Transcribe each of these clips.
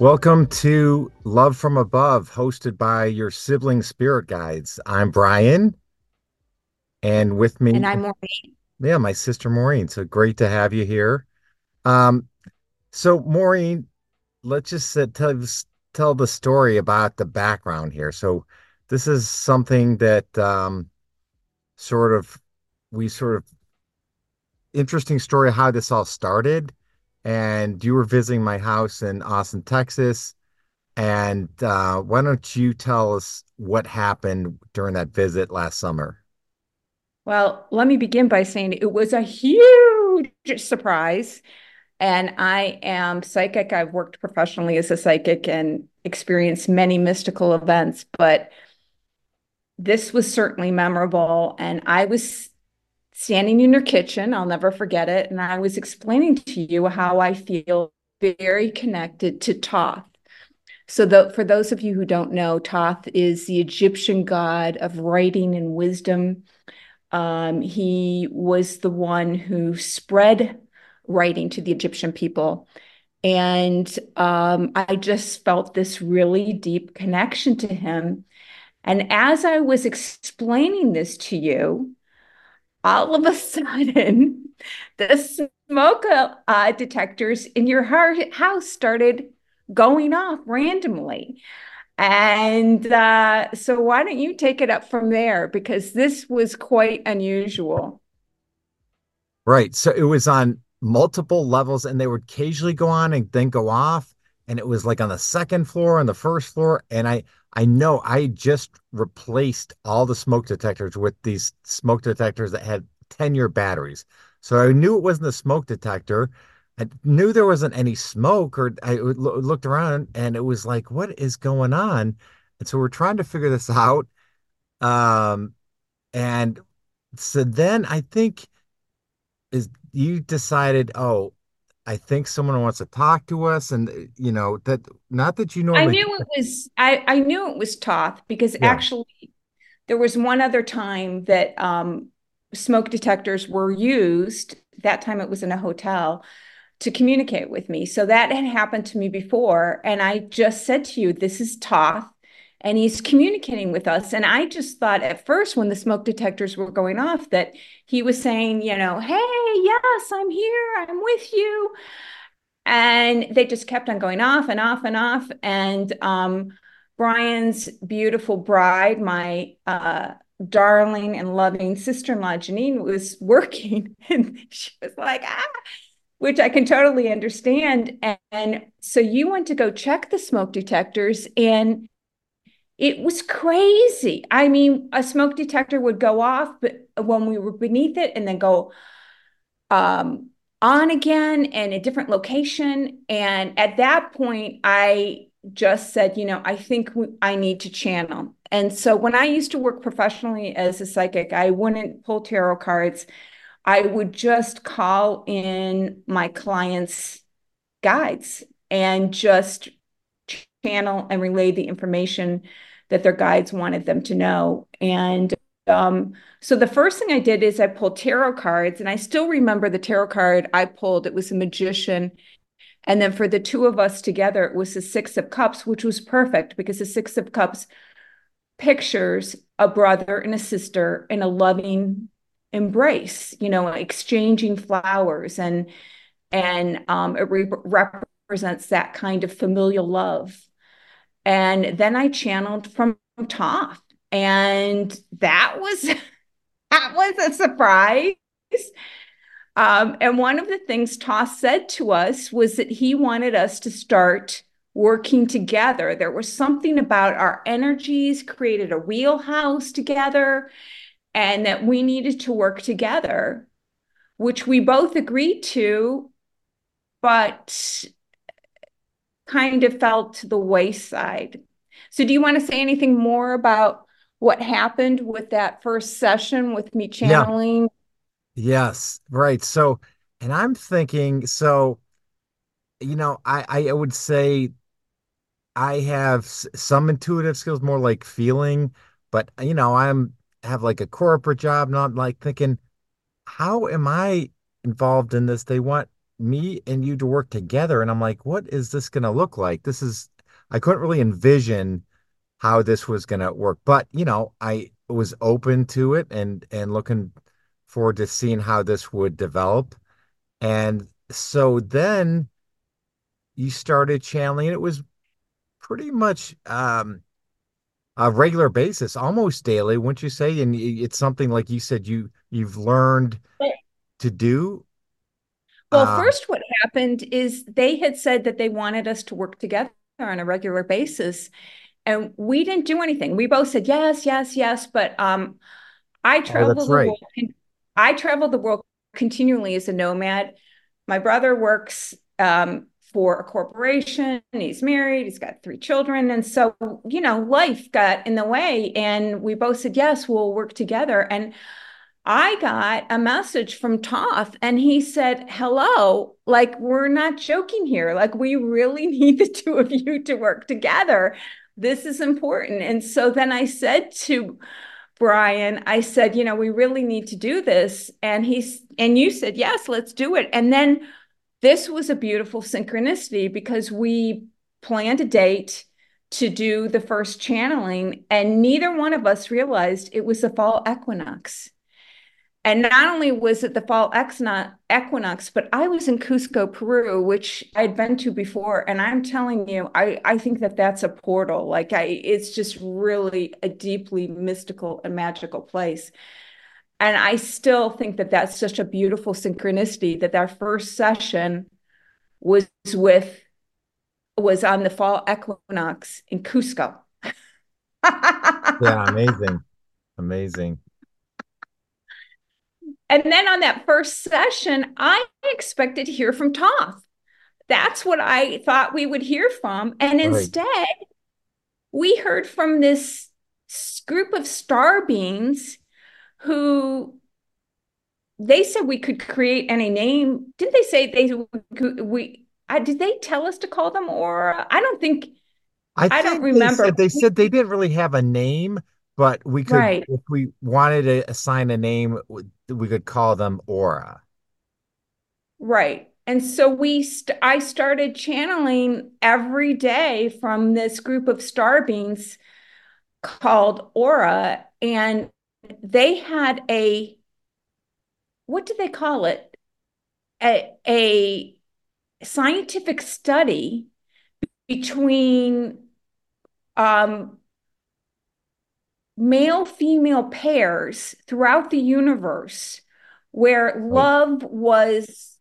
Welcome to Love from Above, hosted by your sibling spirit guides. I'm Brian, and with me, And I'm Maureen. yeah, my sister Maureen. So great to have you here. Um, so Maureen, let's just uh, tell tell the story about the background here. So this is something that um, sort of we sort of interesting story how this all started. And you were visiting my house in Austin, Texas. And uh, why don't you tell us what happened during that visit last summer? Well, let me begin by saying it was a huge surprise. And I am psychic. I've worked professionally as a psychic and experienced many mystical events, but this was certainly memorable. And I was standing in your kitchen, I'll never forget it. And I was explaining to you how I feel very connected to Thoth. So, the, for those of you who don't know, Thoth is the Egyptian god of writing and wisdom. Um, he was the one who spread writing to the Egyptian people. And um, I just felt this really deep connection to him. And as I was explaining this to you, all of a sudden, the smoke uh, detectors in your house started going off randomly. And uh, so, why don't you take it up from there? Because this was quite unusual. Right. So it was on multiple levels and they would occasionally go on and then go off. And it was like on the second floor, on the first floor. And I I know I just replaced all the smoke detectors with these smoke detectors that had 10 year batteries. So I knew it wasn't a smoke detector. I knew there wasn't any smoke, or I looked around and it was like, what is going on? And so we're trying to figure this out. Um, and so then I think is you decided, oh, I think someone wants to talk to us, and you know that not that you know. I knew it was I, I knew it was Thoth because yeah, actually there was one other time that um, smoke detectors were used. That time it was in a hotel to communicate with me. So that had happened to me before. And I just said to you, this is Thoth and he's communicating with us. And I just thought at first, when the smoke detectors were going off, that he was saying, you know, hey, yes, I'm here, I'm with you. And they just kept on going off and off and off. And um, Brian's beautiful bride, my uh, darling and loving sister in law, Janine, was working. And she was like, ah, which I can totally understand. And, and so you went to go check the smoke detectors, and it was crazy. I mean, a smoke detector would go off, but when we were beneath it, and then go um, on again and a different location. And at that point, I just said, you know, I think I need to channel. And so when I used to work professionally as a psychic, I wouldn't pull tarot cards. I would just call in my clients' guides and just channel and relay the information that their guides wanted them to know. And um, so the first thing I did is I pulled tarot cards, and I still remember the tarot card I pulled. It was a magician. And then for the two of us together, it was the Six of Cups, which was perfect because the Six of Cups pictures a brother and a sister in a loving embrace, you know, exchanging flowers and and um, it re- represents that kind of familial love. And then I channeled from Thoth, and that was that was a surprise. Um, and one of the things Thoth said to us was that he wanted us to start working together. There was something about our energies created a wheelhouse together, and that we needed to work together, which we both agreed to, but kind of fell to the wayside. So, do you want to say anything more about what happened with that first session with me yeah, channeling? yes, right. So, and I'm thinking, so you know, I I would say I have some intuitive skills, more like feeling, but you know, I'm have like a corporate job, not like thinking, how am I involved in this? They want me and you to work together. And I'm like, what is this going to look like? This is, I couldn't really envision how this was going to work. But, you know, I was open to it and and looking forward to seeing how this would develop. And so then you started channeling. It was pretty much um a regular basis, almost daily, wouldn't you say? And it's something like you said you you've learned to do. Well, Uh, first, what happened is they had said that they wanted us to work together on a regular basis, and we didn't do anything. We both said yes, yes, yes, but um, I oh, travel that's the right. world. I travel the world continually as a nomad. My brother works um, for a corporation. He's married. He's got three children, and so you know, life got in the way. And we both said yes, we'll work together. And I got a message from Thoth and he said, Hello, like we're not joking here. Like we really need the two of you to work together. This is important. And so then I said to Brian, I said, you know, we really need to do this. And he's, and you said, yes, let's do it. And then this was a beautiful synchronicity because we planned a date to do the first channeling, and neither one of us realized it was the fall equinox. And not only was it the fall equinox, but I was in Cusco, Peru, which I'd been to before. And I'm telling you, I, I think that that's a portal. Like I, it's just really a deeply mystical and magical place. And I still think that that's such a beautiful synchronicity that our first session was with, was on the fall equinox in Cusco. Yeah, amazing. Amazing. And then on that first session, I expected to hear from Thoth. That's what I thought we would hear from. And Right. instead, we heard from this group of star beings who they said we could create any name. Didn't they say they we I, did they tell us to call them Aura? I don't think I I don't think they remember. said they said they didn't really have a name, but we could, Right, if we wanted to assign a name, we could call them Aura. right. And so we st I started channeling every day from this group of star beings called Aura, and they had a what do they call it? A, a scientific study between um, male female pairs throughout the universe where Right. love was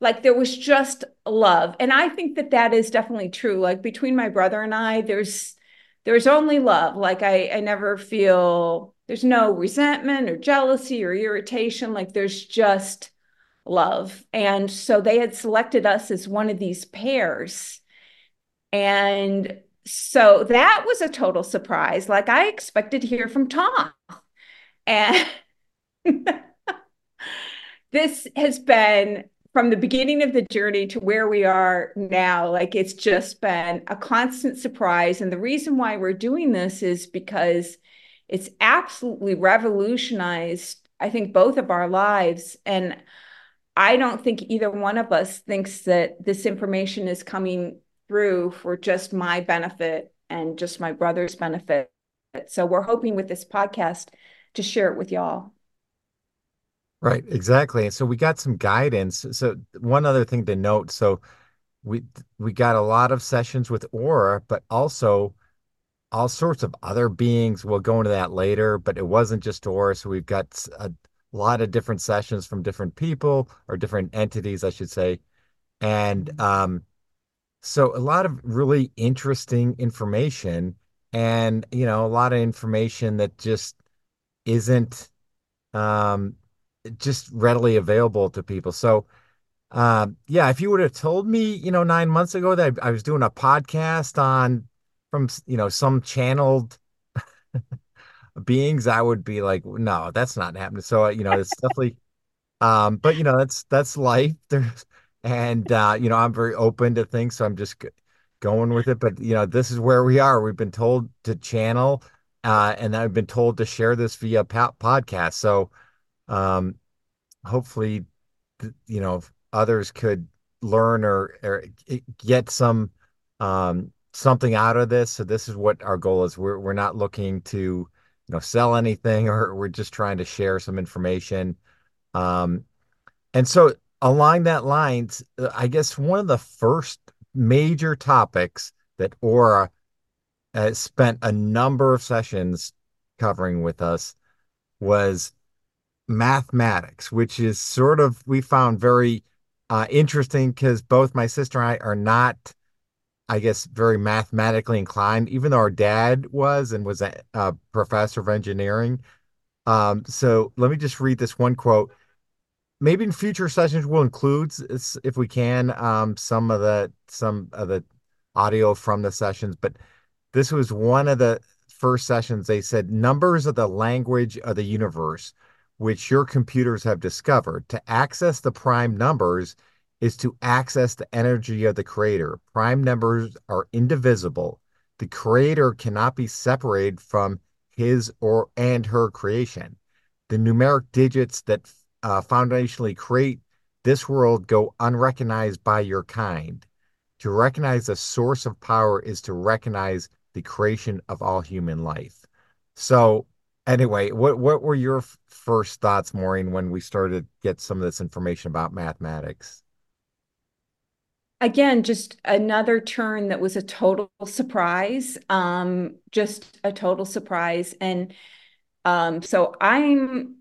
like there was just love. And i think that that is definitely true. Like between my brother and i there's there's only love. Like i i never feel there's no resentment or jealousy or irritation. Like there's just love. And so they had selected us as one of these pairs. And so that was a total surprise like i expected to hear from Thoth and this has been from the beginning of the journey to where we are now, like it's just been a constant surprise. And the reason why we're doing this is because it's absolutely revolutionized, I think, both of our lives. And I don't think either one of us thinks that this information is coming through for just my benefit and just my brother's benefit. So we're hoping with this podcast to share it with y'all. Right, exactly. And so we got some guidance. So one other thing to note, so we we got a lot of sessions with Aura, but also all sorts of other beings. We'll go into that later, but it wasn't just Aura. So we've got a lot of different sessions from different people or different entities, I should say. And um, so a lot of really interesting information and, you know, a lot of information that just isn't um just readily available to people. So um, yeah, if you would have told me, you know, nine months ago that I was doing a podcast on from, you know, some channeled beings, I would be like, no, that's not happening. So, uh, you know, it's definitely, um, but you know, that's that's life. There's, and uh, you know, I'm very open to things, so I'm just g- going with it. But you know, this is where we are. We've been told to channel, uh, and I've been told to share this via po podcast. So, um, hopefully, you know. others could learn or, or get some um, something out of this. So this is what our goal is. We're we're not looking to, you know, sell anything, or we're just trying to share some information. Um, and so along that lines, uh, I guess one of the first major topics that Aura uh, spent a number of sessions covering with us was mathematics, which is sort of we found very uh, interesting because both my sister and I are not, I guess, very mathematically inclined, even though our dad was and was a, a professor of engineering. Um, so let me just read this one quote. Maybe in future sessions we'll include, if we can, um, some of the some of the audio from the sessions, but this was one of the first sessions. They said numbers are the language of the universe which your computers have discovered. To access the prime numbers is to access the energy of the creator. Prime numbers are indivisible. The creator cannot be separated from his or and her creation. The numeric digits that uh, foundationally create this world go unrecognized by your kind. To recognize the source of power is to recognize the creation of all human life. So Anyway, what what were your first thoughts, Maureen, when we started get some of this information about mathematics? Again, just another turn that was a total surprise. Um, just a total surprise. And um, so I'm,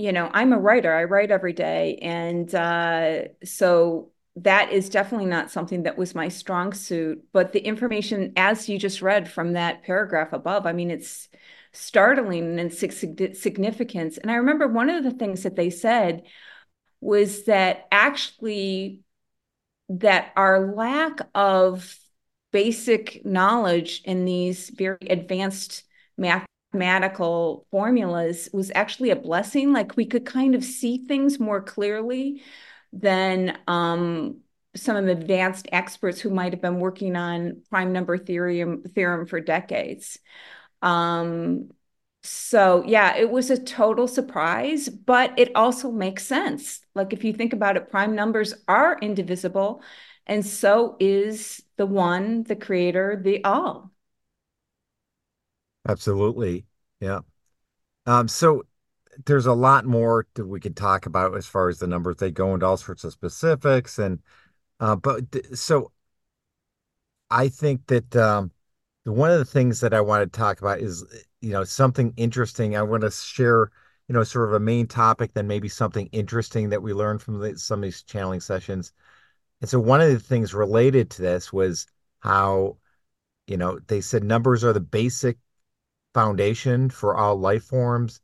you know, I'm a writer. I write every day. And uh, so that is definitely not something that was my strong suit. But the information, as you just read from that paragraph above, I mean, it's startling in significance. And I remember one of the things that they said was that actually that our lack of basic knowledge in these very advanced mathematical formulas was actually a blessing like we could kind of see things more clearly than um, some of the advanced experts who might have been working on prime number theorem theorem for decades um, so yeah, it was a total surprise, but it also makes sense. Like if you think about it, prime numbers are indivisible, and so is the one, the creator, the all. Absolutely. Yeah. Um, so there's a lot more that we could talk about as far as the numbers. They go into all sorts of specifics and uh, but th- so I think that um one of the things that I want to talk about is, you know, something interesting. I want to share, you know, sort of a main topic, then maybe something interesting that we learned from the, some of these channeling sessions. And so one of the things related to this was how, you know, they said numbers are the basic foundation for all life forms.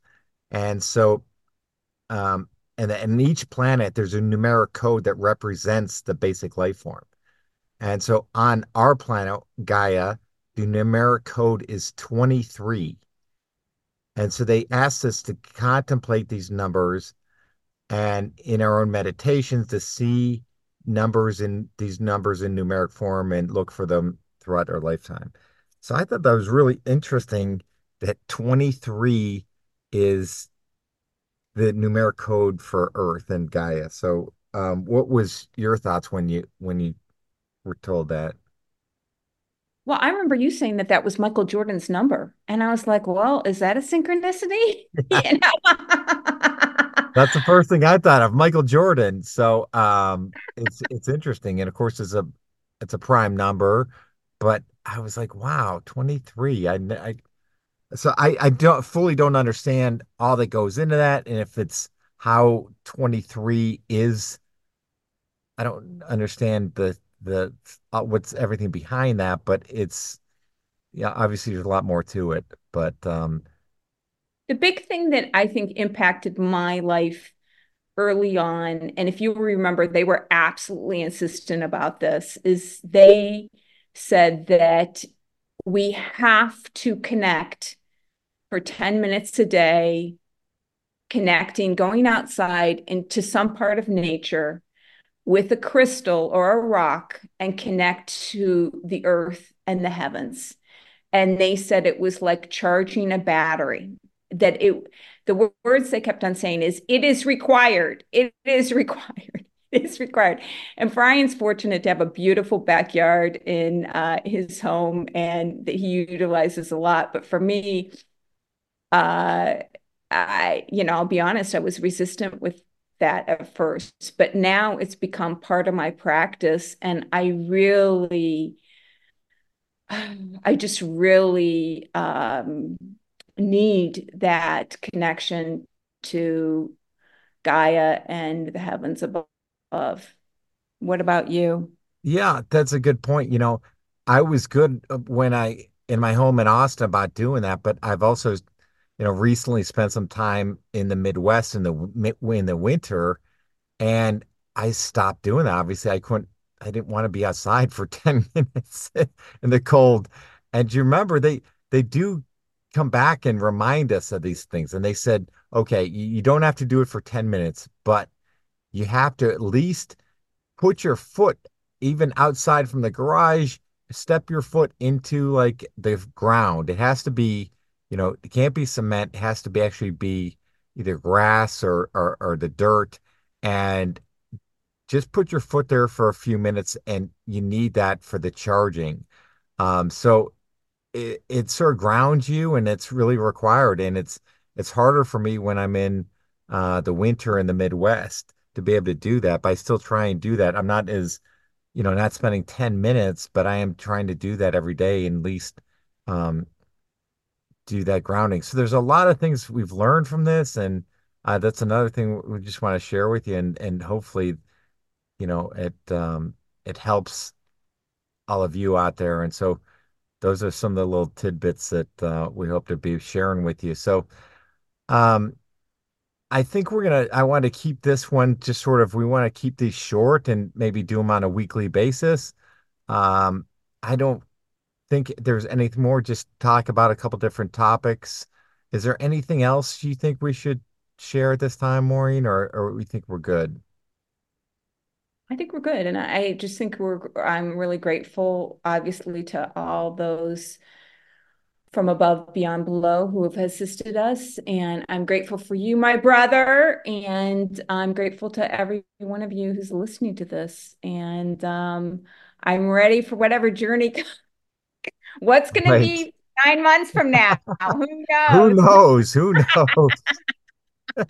And so, um, and in each planet, there's a numeric code that represents the basic life form. And so on our planet, Gaia, the numeric code is 23. And so they asked us to contemplate these numbers and in our own meditations to see numbers in these numbers in numeric form and look for them throughout our lifetime. So I thought that was really interesting that 23 is the numeric code for Earth and Gaia. So um, what was your thoughts when you when you were told that? Well, I remember you saying that that was Michael Jordan's number. And I was like, well, is that a synchronicity? That's the first thing I thought of, Michael Jordan. So um it's it's interesting. And of course it's a it's a prime number, but I was like, wow, 23. I, I so I I don't fully don't understand all that goes into that and if it's how 23 is I don't understand the the uh, what's everything behind that, but it's yeah, obviously there's a lot more to it. But um the big thing that I think impacted my life early on, and if you remember, they were absolutely insistent about this, is they said that we have to connect for 10 minutes a day, connecting, going outside into some part of nature with a crystal or a rock and connect to the earth and the heavens. And they said it was like charging a battery. That it, the words they kept on saying is, it is required. It is required. It's required. And Brian's fortunate to have a beautiful backyard in uh, his home and that he utilizes a lot. But for me, uh, I, you know, I'll be honest, I was resistant with that at first, but now it's become part of my practice. And I really, I just really um, need that connection to Gaia and the heavens above. What about you? Yeah, that's a good point. You know, I was good uh, when I in my home in Austin about doing that, but I've also, you know, recently spent some time in the Midwest in the in the winter, and I stopped doing that. Obviously, I couldn't. I didn't want to be outside for 10 minutes in the cold. And you remember they they do come back and remind us of these things. And they said, okay, you don't have to do it for 10 minutes, but you have to at least put your foot even outside from the garage, step your foot into like the ground. It has to be, you know, it can't be cement. It has to be actually be either grass or or, or the dirt. And just put your foot there for a few minutes and you need that for the charging. Um, so it, it sort of grounds you and it's really required. And it's it's harder for me when I'm in uh, the winter in the Midwest to be able to do that, but I still try and do that. I'm not as, you know, not spending 10 minutes, but I am trying to do that every day at least um, do that grounding. So there's a lot of things we've learned from this, and uh, that's another thing we just want to share with you, and and hopefully, you know, it um, it helps all of you out there. And so those are some of the little tidbits that uh, we hope to be sharing with you. So, um, I think we're gonna. I want to keep this one just sort of. We want to keep these short and maybe do them on a weekly basis. Um, I don't think there's anything more. Just talk about a couple different topics. Is there anything else you think we should share at this time, Maureen, or or we think we're good? I think we're good. And I just think we're, I'm really grateful, obviously, to all those from above, beyond, below who have assisted us. And I'm grateful for you, my brother. And I'm grateful to every one of you who's listening to this. And um, I'm ready for whatever journey. What's going to be nine months from now? Who knows? Who knows? Who knows?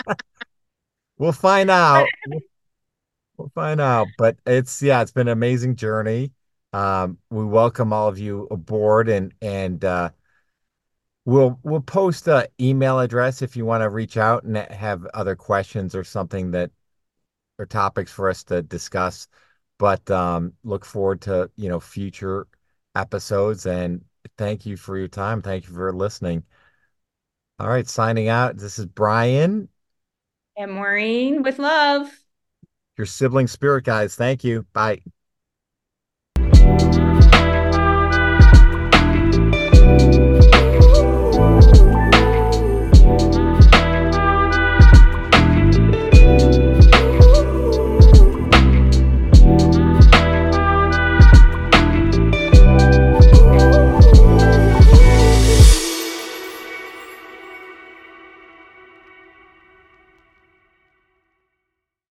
We'll find out. We'll, we'll find out. But it's yeah, it's been an amazing journey. Um, we welcome all of you aboard and and uh we'll we'll post a email address if you want to reach out and have other questions or something that or topics for us to discuss. But um look forward to, you know, future episodes and thank you for your time. Thank you for listening. All right, signing out. This is Brian, And Maureen, with love. your sibling spirit guys. Thank you. Bye.